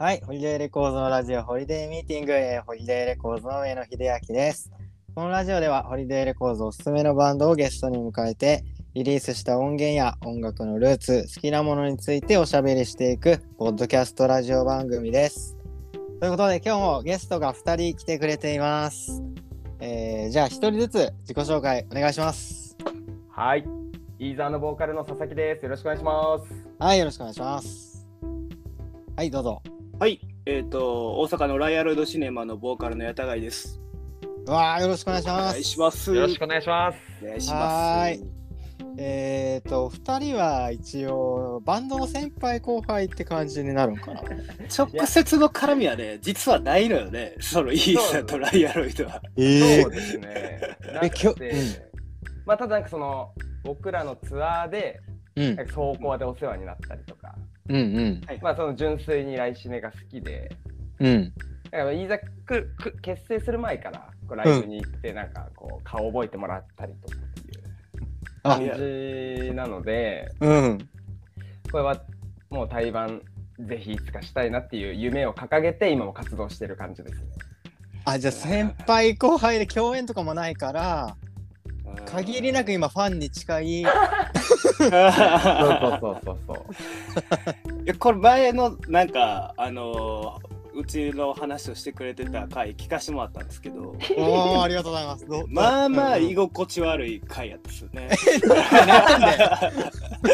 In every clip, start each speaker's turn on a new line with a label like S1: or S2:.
S1: はい、ホリデーレコーズのラジオホリデーミーティングへホリデーレコーズの上野秀明です。このラジオではホリデーレコーズおすすめのバンドをゲストに迎えてリリースした音源や音楽のルーツ、好きなものについておしゃべりしていくポッドキャストラジオ番組です。ということで今日もゲストが2人来てくれています。えー、じゃあ1人ずつ自己紹介お願いします。
S2: はい。イーザーのボーカルの佐々木です。よろしくお願いします。
S1: はい、よろしくお願いします。はい、どうぞ。
S3: はい、えっ、と、大阪のライアロイドシネマのボーカルの八田貝です。
S1: うわーよろしくお願いし
S3: お
S1: ます。
S3: 願いします。
S2: よろしくお願いします。
S3: お願いします。
S1: はーいえっ、と、2人は一応、バンドの先輩後輩って感じになるのかな？
S3: 直接の絡みはね、実はないのよね。そのイーサとライアロイドは。
S1: え
S2: そうですね。なく
S1: きょ
S2: て、まあただなんかその僕らのツアーで
S1: うん
S2: 走行でお世話になったりとか、
S1: うんうん。
S3: はい。
S2: まあその純粋に来シネが好きで、
S1: うん。
S2: だからいざくく結成する前からこうライブに行ってなんかこう顔覚えてもらったりとかっていう
S1: あ
S2: 感じなので、
S1: うん。
S2: これはもう対バンぜひいつかしたいなっていう夢を掲げて今も活動してる感じですね。
S1: あじゃあ先輩後輩で共演とかもないから限りなく今ファンに近い。
S2: そうそうそうそうそう。
S3: いやこれ前のなんかあのーうちの話をしてくれてた回聞かせてもらったんですけど。
S1: おーありがとうございます。ど
S3: まあまあ
S1: うん
S3: 居心地悪い回やったですよね。
S1: なんで？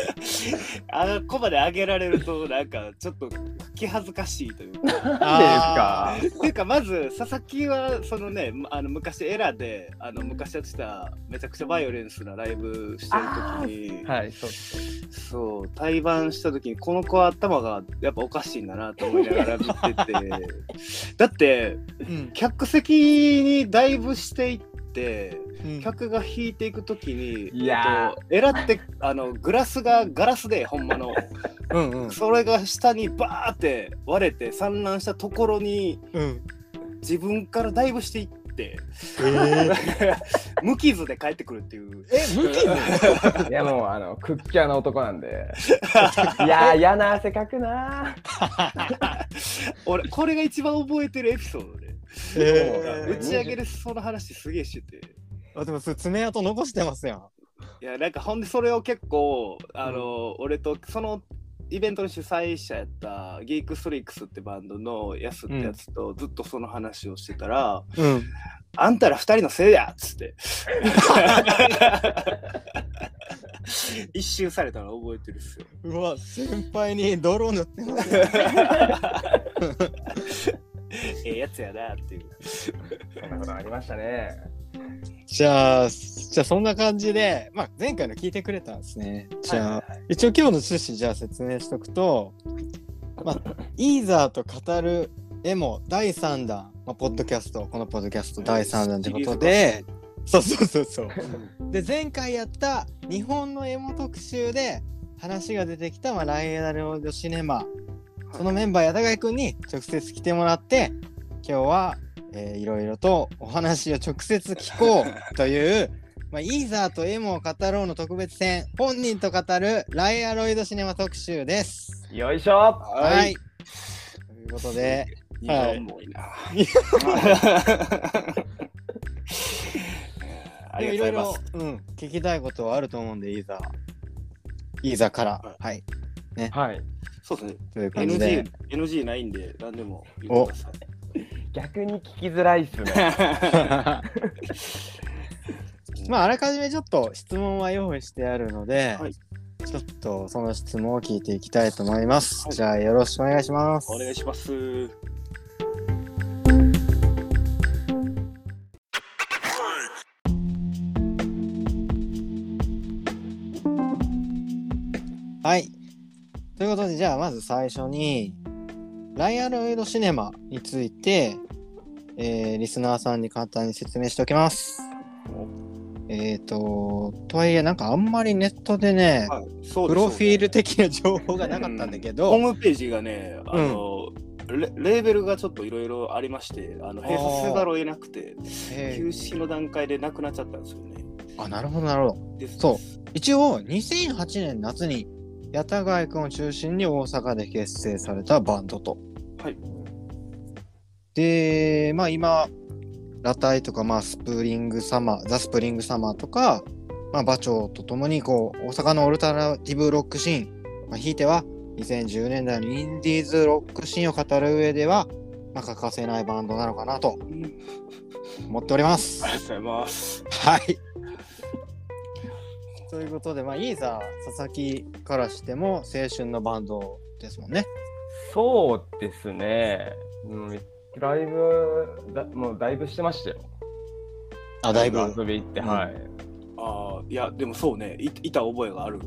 S3: あこまで上げられるとなんかちょっと気恥ずかしいというか。
S1: あー
S3: っていうかまず佐々木はそのねあの昔エラであの昔やってためちゃくちゃバイオレンスなライブしてる時に、
S2: はい、そうそう。
S3: 対バンした時にこの子は頭がやっぱおかしいんだなと思いながら見てて だって
S1: うん
S3: 客席にダイブしていって
S1: うん
S3: 客が弾いていく時に
S2: いやー。
S3: えっとエラってあのグラスがガラスでほんまの。
S1: うんうん。
S3: それが下にバーって割れて散乱したところに
S1: うん。
S3: 自分からダイブしていって
S1: えー。
S3: 無傷で帰ってくるっていう。
S1: え無傷？
S2: いやもうあのクッキャーな男なんで。いやー嫌な汗かくな
S3: 俺これが一番覚えてるエピソードで、
S1: えー
S3: 打ち上げでその話すげえしてて。
S1: あでもそれ爪痕残してますやん。
S3: いやなんかほんでそれを結構あの、俺とそのイベントの主催者やったギークストリックスってバンドのヤスってやつとずっとその話をしてたら、
S1: うん。
S3: あんたら二人のせいやっつって。一周されたの覚えてるっすよ。
S1: うわ先輩に泥塗ってますよ
S3: ええやつやなっていう
S2: そんなことありましたね。
S1: じゃあ、じゃあそんな感じで、まあ、前回の聞いてくれたんですね。じゃあ、
S3: はいはいはい
S1: 一応今日の趣旨じゃあ説明しとくと、まあ、イーザーと語るエモ第3弾、まあ、ポッドキャスト、このポッドキャスト第3弾ということで、そうそうそうそう。で、前回やった日本のエモ特集で話が出てきた、まあ、ライアルオードシネマ、そのメンバー、矢田貝くんに直接来てもらって、今日は、えーいろいろとお話を直接聞こう という、まあ、イーザーとエモを語ろうの特別編、本人と語るライアロイドシネマ特集です。
S2: よいしょ
S1: はい。ということで、
S3: 荷が重いな。あり
S1: でもいろいろ
S3: がとうございます。、
S1: うん、聞きたいことはあると思うんで、イーザー。イーザーから、はい。
S2: はい。
S3: そうですね。
S1: という感じで
S3: NG、。NG ないんで、何でも言ってください。
S2: 逆に聞きづらいっすね。
S1: まあ、あらかじめちょっと質問は用意してあるので、
S3: はい
S1: ちょっとその質問を聞いていきたいと思います。
S3: はい
S1: じゃあ、よろしくお願いします。
S3: お願いします。
S1: ことで、じゃあ、まず最初に、ライアロイドシネマについて、えーリスナーさんに簡単に説明しておきます。えっ、と、とはいえ、なんかあんまりネットでね、
S3: はい、そう
S1: プロフィー
S3: ル
S1: ル的な情報がなかったんだけ
S3: ホー
S1: ど、
S3: ムページがね、あの、レレーベルがちょっといろいろありまして、あの閉鎖せざるを得なくて、
S1: え
S3: 休止の段階でなくなっちゃったんですよね。
S1: ーあ、なるほど、なるほど。そう。一応、2008年夏に、八田貝くんを中心に大阪で結成されたバンドと。
S3: はい
S1: で、まあ今、ラタイとか、まあスプリングサマー、ザ・スプリングサマーとか、まあ馬長とともに、こう、大阪のオルタナティブロックシーン、まあ、ひいては2010年代のインディーズロックシーンを語る上では、まあ、欠かせないバンドなのかなと思っております
S3: あ。りがとうございます。
S1: はい。ということで、まあ、いいざ佐々木からしても青春のバンドですもんね。
S2: そうですね。うん、ライブだ、もうだいぶしてましたよ。
S1: あ、だいぶ。
S2: 遊び行って、
S1: うん
S2: はい。
S3: ああ、いや、でもそうね、いいた覚えがある。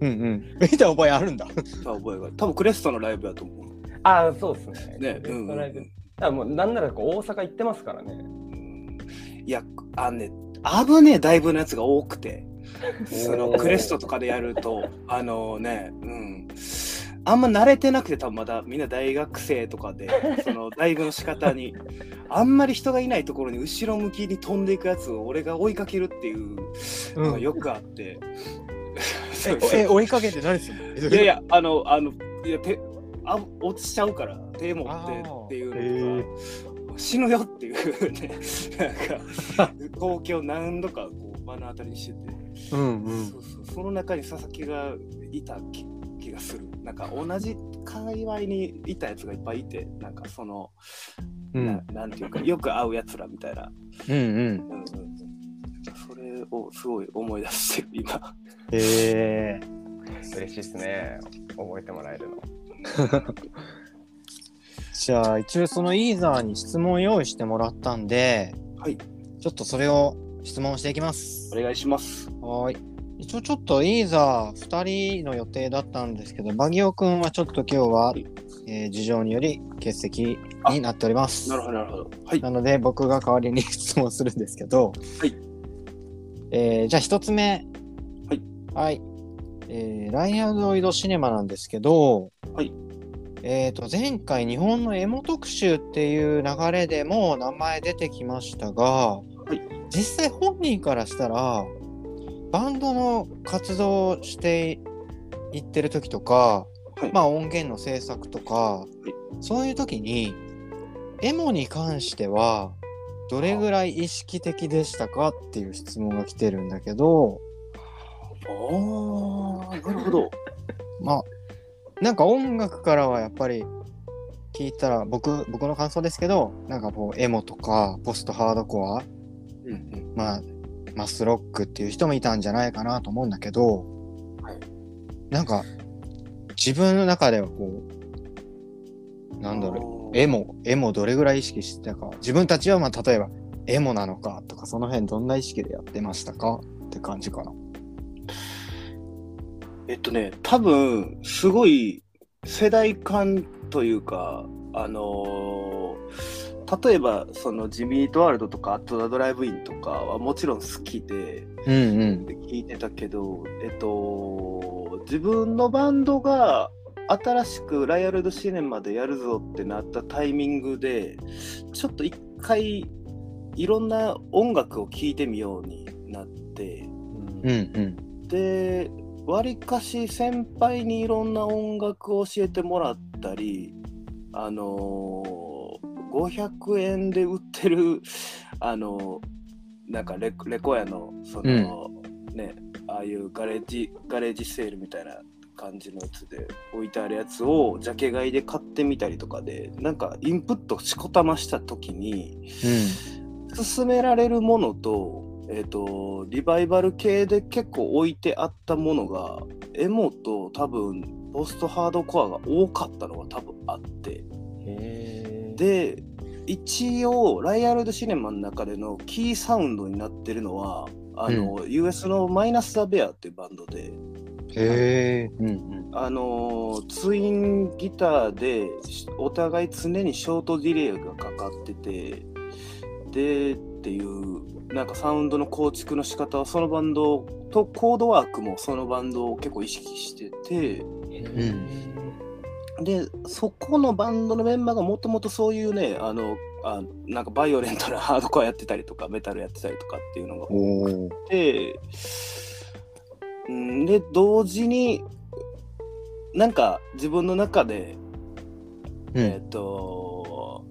S1: うんうん。見た覚えあるんだ。
S3: いた覚えがある。多分クレストのライブだと思う。
S2: ああ、そうですね。
S3: ね、
S2: ベ
S3: うん
S2: ストライブだからもうなんならこう大阪行ってますからね。
S3: うんいや、あのね、危ねえだいぶのやつが多くて、そのクレストとかでやると、あのね、うん。あんま慣れてなくて、多分まだみんな大学生とかで、そのライブの仕方に、あんまり人がいないところに後ろ向きに飛んでいくやつを俺が追いかけるっていうのがよくあって。そうそう
S1: え、え追いかけて何するの？
S3: いやい。や、あの、あの、いや、手、あ、落ちちゃうから、手持ってっていうのが、死ぬよっていうね、なんか、光景を何度かこう目の当たりにしてて、
S1: うんうん。
S3: そうそう、その中に佐々木がいた気気がする。なんか、同じ界隈にいたやつがいっぱいいて、なんか、その、
S1: うん
S3: ななんていうか、よく会うやつらみたいな。
S1: うんうん。
S3: うんうんうんそれをすごい思い出してる、今。
S1: へえ。
S2: 嬉しいですね。覚えてもらえるの。
S1: じゃあ、一応そのイーザーに質問用意してもらったんで、
S3: はい。
S1: ちょっとそれを質問していきます
S3: お。願いします。
S1: はーい。一応ちょっとイーザー2人の予定だったんですけど、バギオくんはちょっと今日は、えー事情により欠席になっております。
S3: なるほど、なるほど。はい。
S1: なので僕が代わりに質問するんですけど、
S3: はい。
S1: えーじゃあ一つ目。
S3: はい。
S1: はい。えーライアンドイドシネマなんですけど、
S3: はい。
S1: えっ、と、前回日本のエモ特集っていう流れでも名前出てきましたが、
S3: い。
S1: 実際本人からしたら、バンドの活動をしていってる時とか、
S3: はい。
S1: まあ音源の制作とか、そういう時に、エモに関しては、どれぐらい意識的でしたかっていう質問が来てるんだけど、
S3: おー、なるほど。
S1: まあ、なんか音楽からはやっぱり聞いたら僕、僕の感想ですけど、なんかこうエモとかポストハードコア、
S3: うんうん。
S1: まあ、マスロックっていう人もいたんじゃないかなと思うんだけど、
S3: はい
S1: なんか自分の中ではこう、なんだろう、エモ、エモどれぐらい意識してたか、自分たちはまあ例えばエモなのかとか、その辺どんな意識でやってましたかって感じかな。
S3: えっとね、多分すごい世代間というか、あのー例えばそのジミートワールドとかアットダドライブインとかはもちろん好きで
S1: うんうん。
S3: 聞いてたけど、えっと、自分のバンドが新しくライアルドシネマでやるぞってなったタイミングで、ちょっと一回いろんな音楽を聴いてみようになって、
S1: うんうん。
S3: でわりかし先輩にいろんな音楽を教えてもらったりあのー500円で売ってるあのーなんかレコレコ屋のその、ねああいうガレージガレージセールみたいな感じのやつで置いてあるやつをジャケ買いで買ってみたりとかでなんかインプットしこたました時に勧められるものと,、えー、とリバイバル系で結構置いてあったものがエモと多分ポストハードコアが多かったのが多分あって
S2: へ
S3: で一応ライアルドシネマの中でのキーサウンドになってるのはあの、US のマイナス・ザ・ベアっていうバンドで
S1: へえ。うんうん。
S3: あのツインギターでしお互い常にショートディレイがかかっててでっていうなんかサウンドの構築の仕方はそのバンドとコードワークもそのバンドを結構意識しててでそこのバンドのメンバーがもともとそういうねあのあなんかバイオレントなハードコアやってたりとかメタルやってたりとかっていうのが
S1: おお。
S3: で、んで、同時に、なんか自分の中で、えっ、と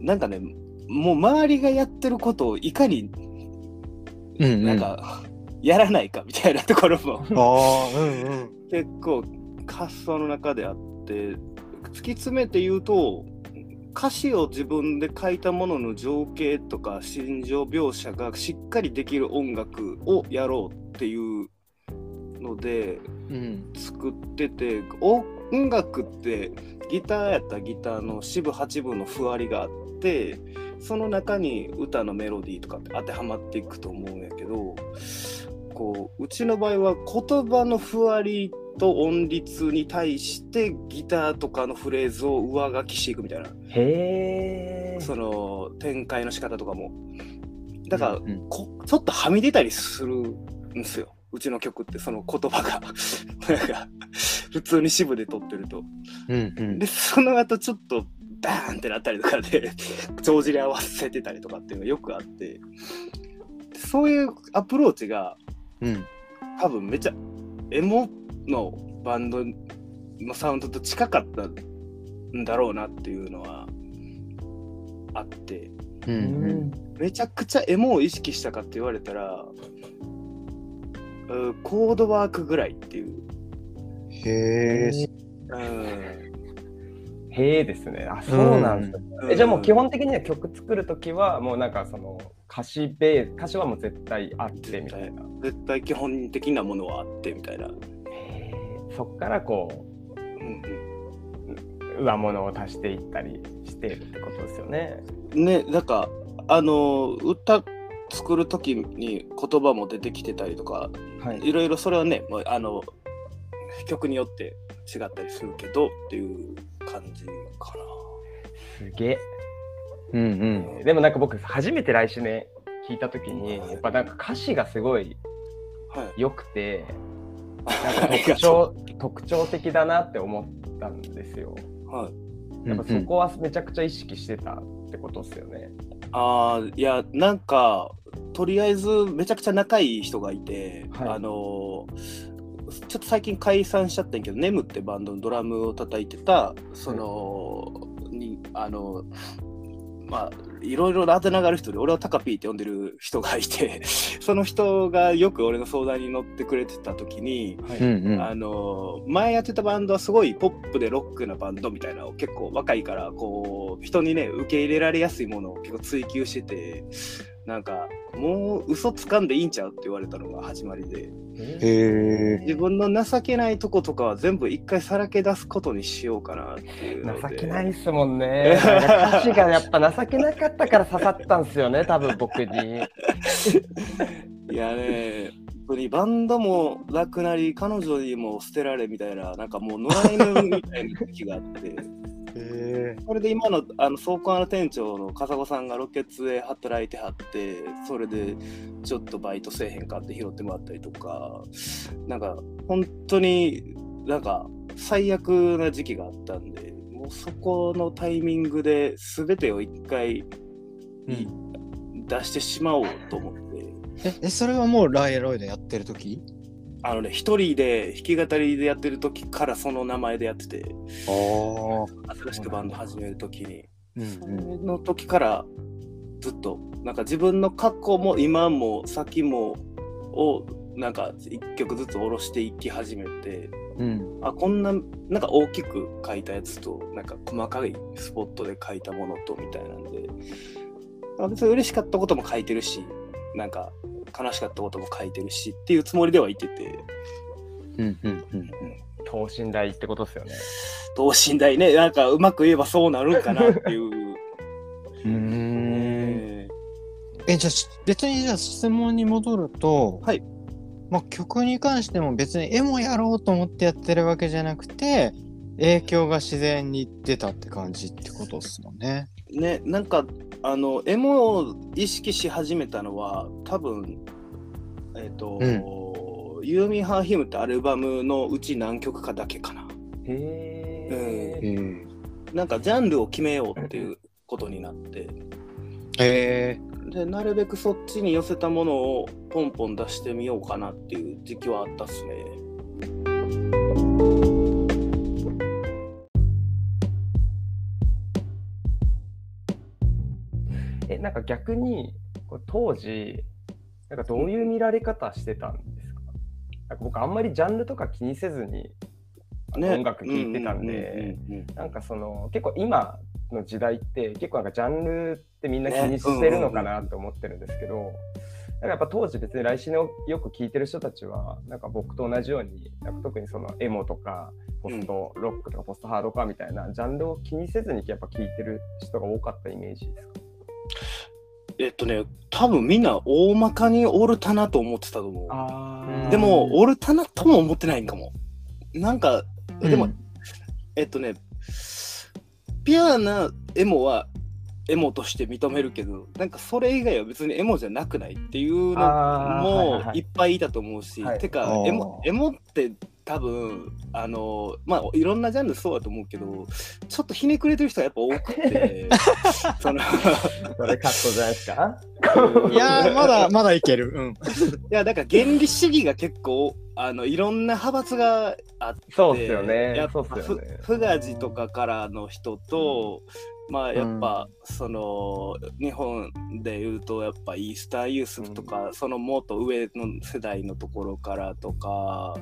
S3: なんかねもう周りがやってることをいかに
S1: うんうん。
S3: なんか、やらないかみたいなところも
S1: ああ、うんうん。
S3: 結構発想の中であって突き詰めて言うと歌詞を自分で書いたものの情景とか心情描写がしっかりできる音楽をやろうっていうので
S1: うん。
S3: 作ってて音楽ってギターやったらギターの四分八分のふわりがあってその中に歌のメロディーとかって当てはまっていくと思うんやけどこううちの場合は言葉のふわりと音律に対してギターとかのフレーズを上書きしていくみたいな。
S2: へえ。
S3: その展開の仕方とかも。だから、
S1: うんうん。
S3: こちょっとはみ出たりするんですよ。うちの曲ってその言葉が。なんか普通に支部で撮ってると
S1: うんうん。
S3: でその後ちょっとバーンってなったりとかで帳尻合わせてたりとかっていうのがよくあってそういうアプローチが
S1: うん。
S3: 多分めちゃエモのバンドのサウンドと近かったんだろうなっていうのはあって
S1: う
S2: うん
S1: うん。
S3: めちゃくちゃエモを意識したかって言われたらうんコードワークぐらいっていう、
S1: へえ。
S3: うん
S2: へえですね。あ、そうなんですね。えじゃあもう基本的には曲作るときはもうなんかその歌詞ベース歌詞はもう絶対あってみたいな。
S3: 絶対基本的なものはあってみたいな、
S2: へえそっからこ
S3: うん
S2: う上物を足していったりしてるってことですよね。
S3: うん、ねなんかあの歌作る時に言葉も出てきてたりとか
S2: はい。
S3: いろいろそれはねもうあの曲によって違ったりするけどっていう感じか
S2: すげえ。
S1: うんうん。
S2: でもなんか僕初めて来週ね聞いたときにやっぱなんか歌詞がすごい
S3: な。はい。
S2: 良くて なんか特
S3: と
S2: 徴特徴的だなって思ったんですよ。
S3: うはい。
S2: やっぱそこはめちゃくちゃ意識してたってことですよね。
S3: ああいやなんかとりあえずめちゃくちゃ仲いい人がいて、
S2: はい
S3: あのちょっと最近解散しちゃったんやけどネムってバンドのドラムを叩いてたその、にあのまあいろいろあだ名がある人で俺はタカピーって呼んでる人がいて その人がよく俺の相談に乗ってくれてた時に
S2: はい
S1: うんうん。
S3: あの前やってたバンドはすごいポップでロックなバンドみたいなのを結構若いからこう人にね受け入れられやすいものを結構追求しててなんかもう嘘つかんでいいんちゃうって言われたのが始まりで。自分の情けないとことかは全部一回さらけ出すことにしようかなっていう
S2: 情けないっすもんね。歌詞がやっぱ情けなかったから刺さったんですよね、多分僕に。
S3: いやね本当にバンドもなくなり彼女にも捨てられみたいななんかもう野良犬みたいな時があって。
S1: へえ。
S3: それで今のあの倉庫屋の店長の笠子さんがロケツで働いてはってそれでちょっとバイトせえへんかって拾ってもらったりとかなんか本当になんか最悪な時期があったんでもうそこのタイミングで全てを一回
S1: うん。
S3: 出してしまおうと思って。
S1: え、えそれはもうライエロイドやってる時？
S3: あのね一人で弾き語りでやってる時からその名前でやってて。新しくバンド始める時に。
S1: うん
S3: それの時からずっとなんか自分の過去も今も先もをなんか一曲ずつ下ろしていき始めて
S1: うん。
S3: あこんななんか大きく書いたやつとなんか細かいスポットで書いたものとみたいなんであ別に嬉しかったことも書いてるしなんか悲しかったことも書いてるしっていうつもりではいてて
S1: うんうんうん。
S2: 等身大ってことですよね。
S3: 等身大ねなんかうまく言えばそうなるんかなっていう。
S1: うーん。
S3: え
S1: え、じゃあし別にじゃあ質問に戻ると、
S3: はい。
S1: まあ曲に関しても別に絵もやろうと思ってやってるわけじゃなくて、影響が自然に出たって感じってことですもんね。
S3: ーねなんかあのエモを意識し始めたのは多分えっ、と、ユーミンハーヒムってアルバムのうち何曲かだけかな。
S2: へ
S1: へ
S2: え。
S1: え。
S3: なんかジャンルを決めようっていうことになって、
S1: へえ。
S3: でなるべくそっちに寄せたものをポンポン出してみようかなっていう時期はあったっすね。
S2: なんか逆に当時なんかどういう見られ方してたんですか,、なんか僕あんまりジャンルとか気にせずに音楽聴いてたんでなんかその結構今の時代って結構なんかジャンルってみんな気にしてるのかなと思ってるんですけど、なんかやっぱ当時別に来週のよく聴いてる人たちはなんか僕と同じようになんか特にそのエモとかポストロックとかポストハードかみたいなジャンルを気にせずにやっぱ聴いてる人が多かったイメージですか？
S3: えっとね、多分みんな大まかにオルタナと思ってたと思う。
S2: あ
S3: でも、オルタナとも思ってないんかも。なんか、でも、
S1: うん
S3: えっとね、ピュアなエモはエモとして認めるけど、なんかそれ以外は別にエモじゃなくないっていうのもいっぱいいたと思うし、
S2: はい。
S3: てか
S1: あー。
S3: エモ、エモって多分、あの、まあいろんなジャンルそうだと思うけど、ちょっとひねくれてる人がやっぱ多くて、その、
S2: それカットじゃないですか？
S1: いやーまだまだいける。うん。
S3: いや、だから原理主義が結構、あの、いろんな派閥があって、
S2: そうっすよね。
S3: やっぱとかからの人と、まあやっぱ、その日本で言うとやっぱイースターユースとか、そのもっと上の世代のところからとか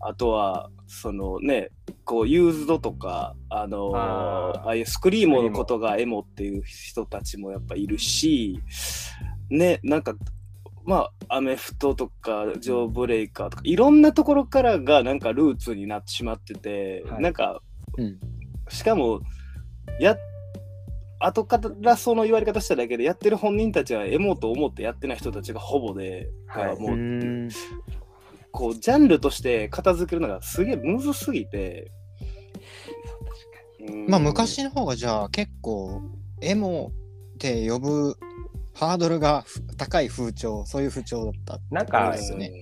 S3: あとはそのねこうユーズドとかあの
S2: あー。
S3: ああいうスクリーモのことがエモっていう人たちもやっぱいるしねなんかまあアメフトとかジョー・ブレイカーとかいろんなところからがなんかルーツになってしまってて、
S2: はい。
S3: なんか、
S1: うん。
S3: しかもや後からその言われ方しただけでやってる本人たちはエモと思ってやってない人たちがほぼで、
S2: はい。
S3: もう
S1: うん。
S3: こうジャンルとして片付けるのがすげえむずすぎて、うん。
S1: まあ昔の方がじゃあ結構エモって呼ぶハードルがふ高い風潮そういう風潮だった。
S2: なんか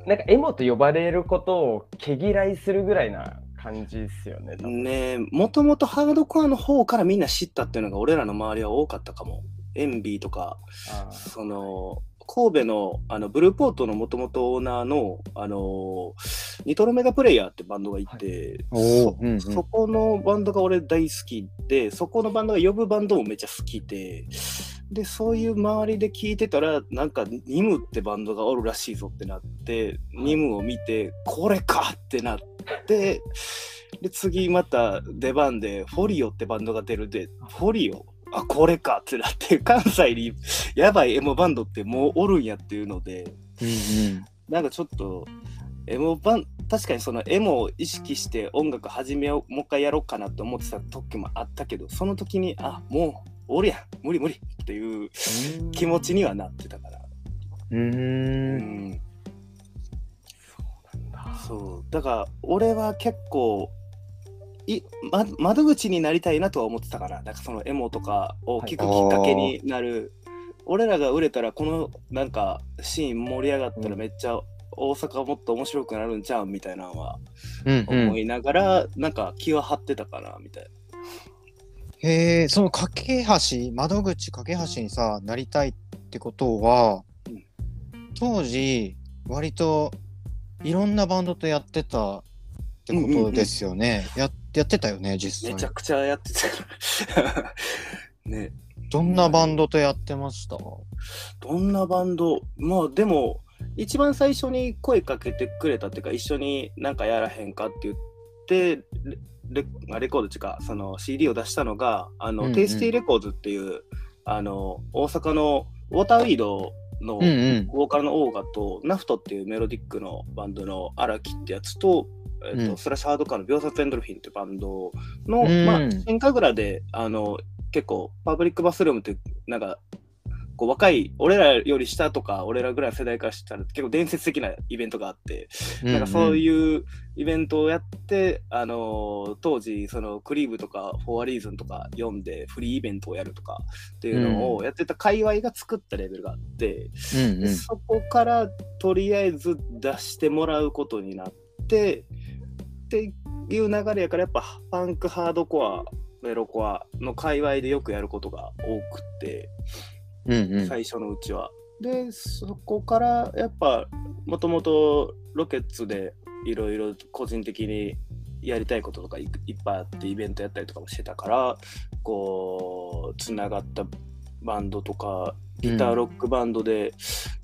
S2: なんかエモと呼ばれることを毛嫌いするぐらいな感じですよね。
S3: ねえもともとハードコアの方からみんな知ったっていうのが俺らの周りは多かったかも。エンビーとかその神戸のあのブルーポートのもともとオーナーのあのニトロメガプレイヤーってバンドがいて、
S1: おお、うんうん。
S3: そこのバンドが俺大好きでそこのバンドが呼ぶバンドもめっちゃ好きででそういう周りで聞いてたらなんかニムってバンドがおるらしいぞってなってニムを見てこれかってなってで次また出番でフォリオってバンドが出るでフォリオ？あこれかってなって 関西にやばいエモバンドってもうおるんやっていうので
S1: うん。
S3: なんかちょっとエモバン確かにそのエモを意識して音楽始めようもう一回やろうかなって思ってた時もあったけどその時にあもうおるやん。無理無理。っていう気持ちにはなってたから。
S1: うん。う
S3: うんんそう。だから俺は結構い、ま、窓口になりたいなとは思ってたから。なんかそのエモとかを聞くきっかけになる、俺らが売れたらこのなんかシーン盛り上がったらめっちゃ大阪もっと面白くなるんちゃうみたいなのは
S1: うんうん。
S3: 思いながら、なんか気は張ってたかなみたいな。
S1: へえその架け橋窓口架け橋にさなりたいってことは、
S3: うん
S1: 当時割といろんなバンドとやってたってことですよね、ややってたよね実際。
S3: めちゃくちゃやってた。ね。
S1: どんなバンドとやってました、
S3: どんなバンド？まあでも一番最初に声かけてくれたっていうか一緒になんかやらへんかって言ってレレコードっていうかその CD を出したのがあの、
S1: うんうん。
S3: Tasty Records っていうあの大阪のウォーターウィードの
S1: うんうん。
S3: ボーカルのオーガとナフトっていうメロディックのバンドの荒木ってやつと,、えっと
S1: うん。
S3: スラッシュハードカーの秒殺エンドルフィンってバンドの、
S1: うん。
S3: まあ、新神楽であの結構パブリックバスルームってなんかこう若い俺らより下とか俺らぐらいの世代からしたら結構伝説的なイベントがあって、なんかそう
S1: う
S3: いうイベントをやって、あのー当時そのクリーブとかフォアリーズンとか読んでフリーイベントをやるとかっていうのをやってた界隈が作ったレベルがあって、
S1: んうんうん。
S3: そこからとりあえず出してもらうことになってっていう流れやからやっぱパンクハードコアメロコアの界隈でよくやることが多くって
S1: うんうん
S3: 最初のうちは。でそこからやっぱもともとロケッツでいろいろ個人的にやりたいこととかいいっぱいあってイベントやったりとかもしてたからこうつながったバンドとかギターロックバンドで、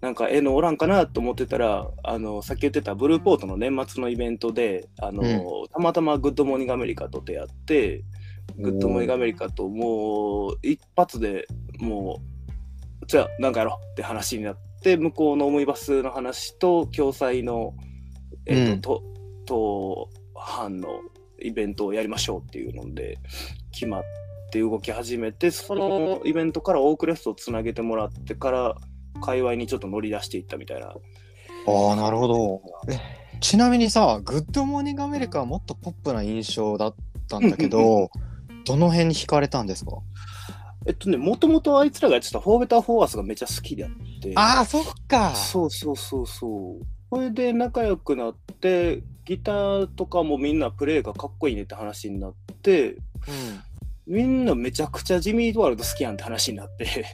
S3: なんかええのおらんかなと思ってたら、あの、さっき言ってたブルーポートの年末のイベントで、あの、
S1: うん
S3: たまたまグッドモーニングアメリカと出会って、グッドモーニングアメリカともう一発でもう、じゃあなんかやろうって話になって、向こうのオムニバスの話と共催の、えっ、と、と、阪のイベントをやりましょうっていうので決まって動き始めて、そのイベントからオークレストをつなげてもらってから、界隈にちょっと乗り出していったみたいな。
S1: ああ、なるほど。えちなみにさ、グッドモーニングアメリカはもっとポップな印象だったんだけ
S3: うんうん
S1: ど、どの辺に惹かれたんですか？
S3: えっとね、もともとあいつらがやってた for better, for worse がめっちゃ好きであって。
S1: ああ、そっか。
S3: そうそうそうそう。これで仲良くなって、ギターとかもみんなプレイがかっこいいねって話になって、
S1: うん
S3: みんなめちゃくちゃジミー・ドワルド好きやんって話になって、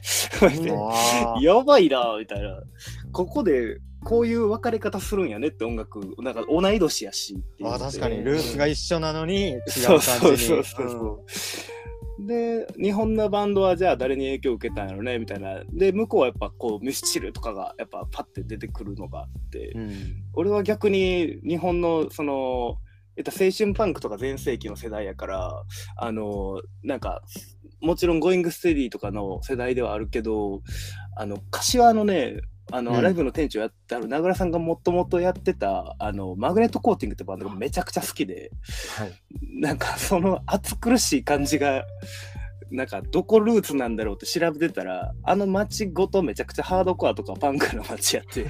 S3: やばいなみたいな。ここでこういう分かれ方するんやねって音楽、なんか同い年やし
S1: あー確かにルーツが一緒なのに違う
S3: そう
S1: 感
S3: そう
S1: じに
S3: そうそう。で、日本のバンドはじゃあ誰に影響を受けたんやろねみたいな。で、向こうはやっぱこうミスチルとかがやっぱパッて出てくるのがあって、
S1: うん
S3: 俺は逆に日本のその、えっと、青春パンクとか全盛期の世代やから、あの、なんか、もちろん Going Steady とかの世代ではあるけど、あの、柏のね、あの、
S1: うん。
S3: ライブの店長やってある名倉さんがもともとやってた、あの、マグネットコーティングってバンドがめちゃくちゃ好きで、
S2: はい。
S3: なんかその暑苦しい感じが、なんかどこルーツなんだろうって調べてたら、あの街ごとめちゃくちゃハードコアとかパンクの街やって、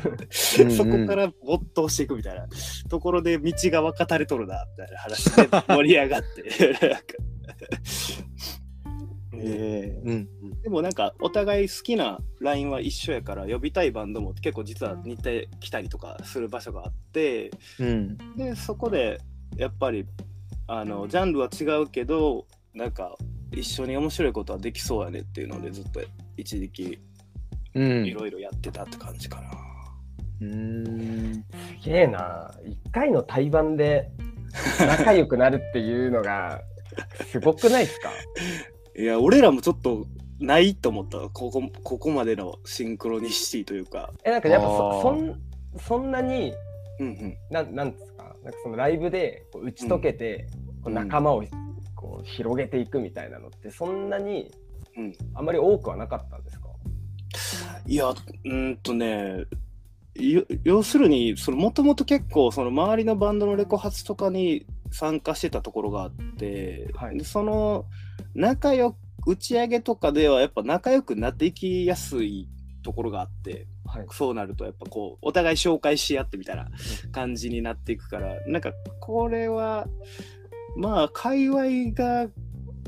S3: そこから没頭していくみたいな。ところで道が分かたれとるな、みたいな話で盛り上がって。
S1: えー。うん
S3: でもなんかお互い好きなラインは一緒やから呼びたいバンドも結構実は似てきたりとかする場所があって
S1: うん
S3: でそこでやっぱりあのジャンルは違うけどなんか一緒に面白いことはできそうやねっていうのでずっと一時期
S1: うん
S3: いろいろやってたって感じかな。
S1: うん
S2: すげえな。一回の対バンで仲良くなるっていうのがすごくないですか？
S3: いや俺らもちょっとないと思ったここここまでのシンクロニシティというか。
S2: え、なんかやっぱそそんそんなに、
S3: うんうん。
S2: なんなんですか？なんかそのライブでこう打ち解けて、こう仲間をこう広げていくみたいなのってそんなに
S3: うん。
S2: あまり多くはなかったんですか？
S3: いや、うーんとね、よ要するに、もともと結構、その周りのバンドのレコ発とかに参加してたところがあって、
S2: はい。
S3: でその仲良く、打ち上げとかではやっぱ仲良くなっていきやすいところがあって、
S2: はい。
S3: そうなるとやっぱこう、お互い紹介し合ってみたいな感じになっていくから、なんかこれは、まあ、界隈が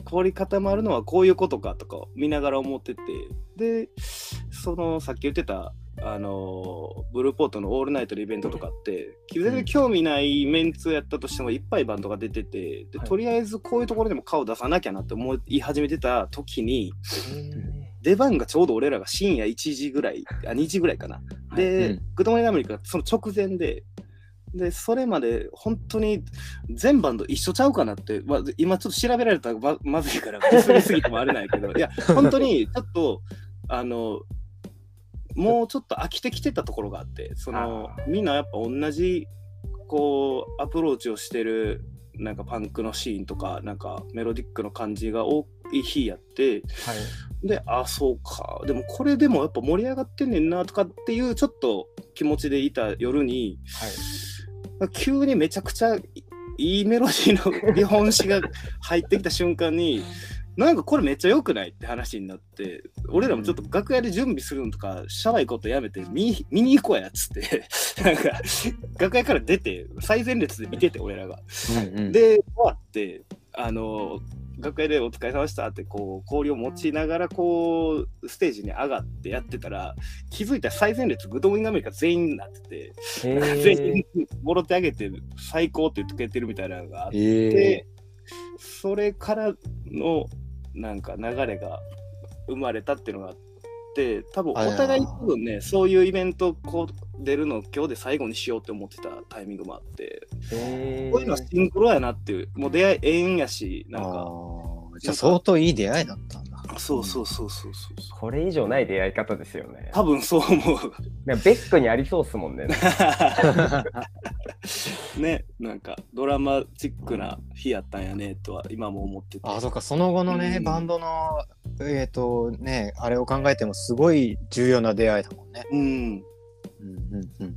S3: 凝り固まるのはこういうことかとか見ながら思ってて、で、そのさっき言ってた、あのブルーポートのオールナイトのイベントとかって、全然興味ないメンツやったとしてもいっぱいバンドが出てて、で
S2: はい
S3: とりあえずこういうところでも顔出さなきゃなって思い始めてた時に、出番がちょうど俺らが深夜1時ぐらい、あ2時ぐらいかな。で、
S1: うん。
S3: グッドモーニングアメリカがその直前で、で、それまで本当に全バンド一緒ちゃうかなって、まあ、今ちょっと調べられたらままずいから、ディスりすぎてもあれないけど、いや、本当にちょっと、あの、もうちょっと飽きてきてたところがあって、その
S2: あ
S3: みんなやっぱ同じ、こう、アプローチをしてる、なんかパンクのシーンとか、なんかメロディックの感じが多い日やって、
S2: はい。
S3: で、あ、そうか。でもこれでもやっぱ盛り上がってんねんなとかっていうちょっと気持ちでいた夜に、
S2: はい。
S3: 急にめちゃくちゃいいいメロディーの 日本史が入ってきた瞬間に、なんかこれめっちゃ良くないって話になって、俺らもちょっと楽屋で準備するのとか、シャワー行ことやめて見見に行こうやっつって、なんか楽屋から出て、最前列で見てて、俺らが。
S1: うんうん。
S3: で、終わって、あの、楽屋でお疲れ様でしたって、こう、氷を持ちながら、こう、ステージに上がってやってたら、気づいたら最前列、グッドモーニングアメリカ全員になってて、
S2: へ
S3: 全
S2: ー
S3: 員もろてあげて、最高って言ってくれてるみたいなのがあって、
S1: え
S3: それからの、なんか流れが生まれたっていうのがあって、多分お互い多分ね、そういうイベントこう出るの今日で最後にしようって思ってたタイミングもあって、こういうのはシンクロやなっていう、もう出会い縁やし、
S1: ー、
S3: なんか、
S1: じゃあ相当いい出会いだったんだ。
S3: そうそうそうそうそう。
S2: これ以上ない出会い方ですよね。
S3: 多分そう思う。
S2: ベックにありそうっすもんね。
S3: ね、なんかドラマチックな日やったんやねとは今も思ってて。
S1: あ、そっか、その後のね、
S3: うん
S1: バンドの、えっ、と、ね、あれを考えてもすごい重要な出会いだもんね。
S3: うん。
S1: うんうんうん。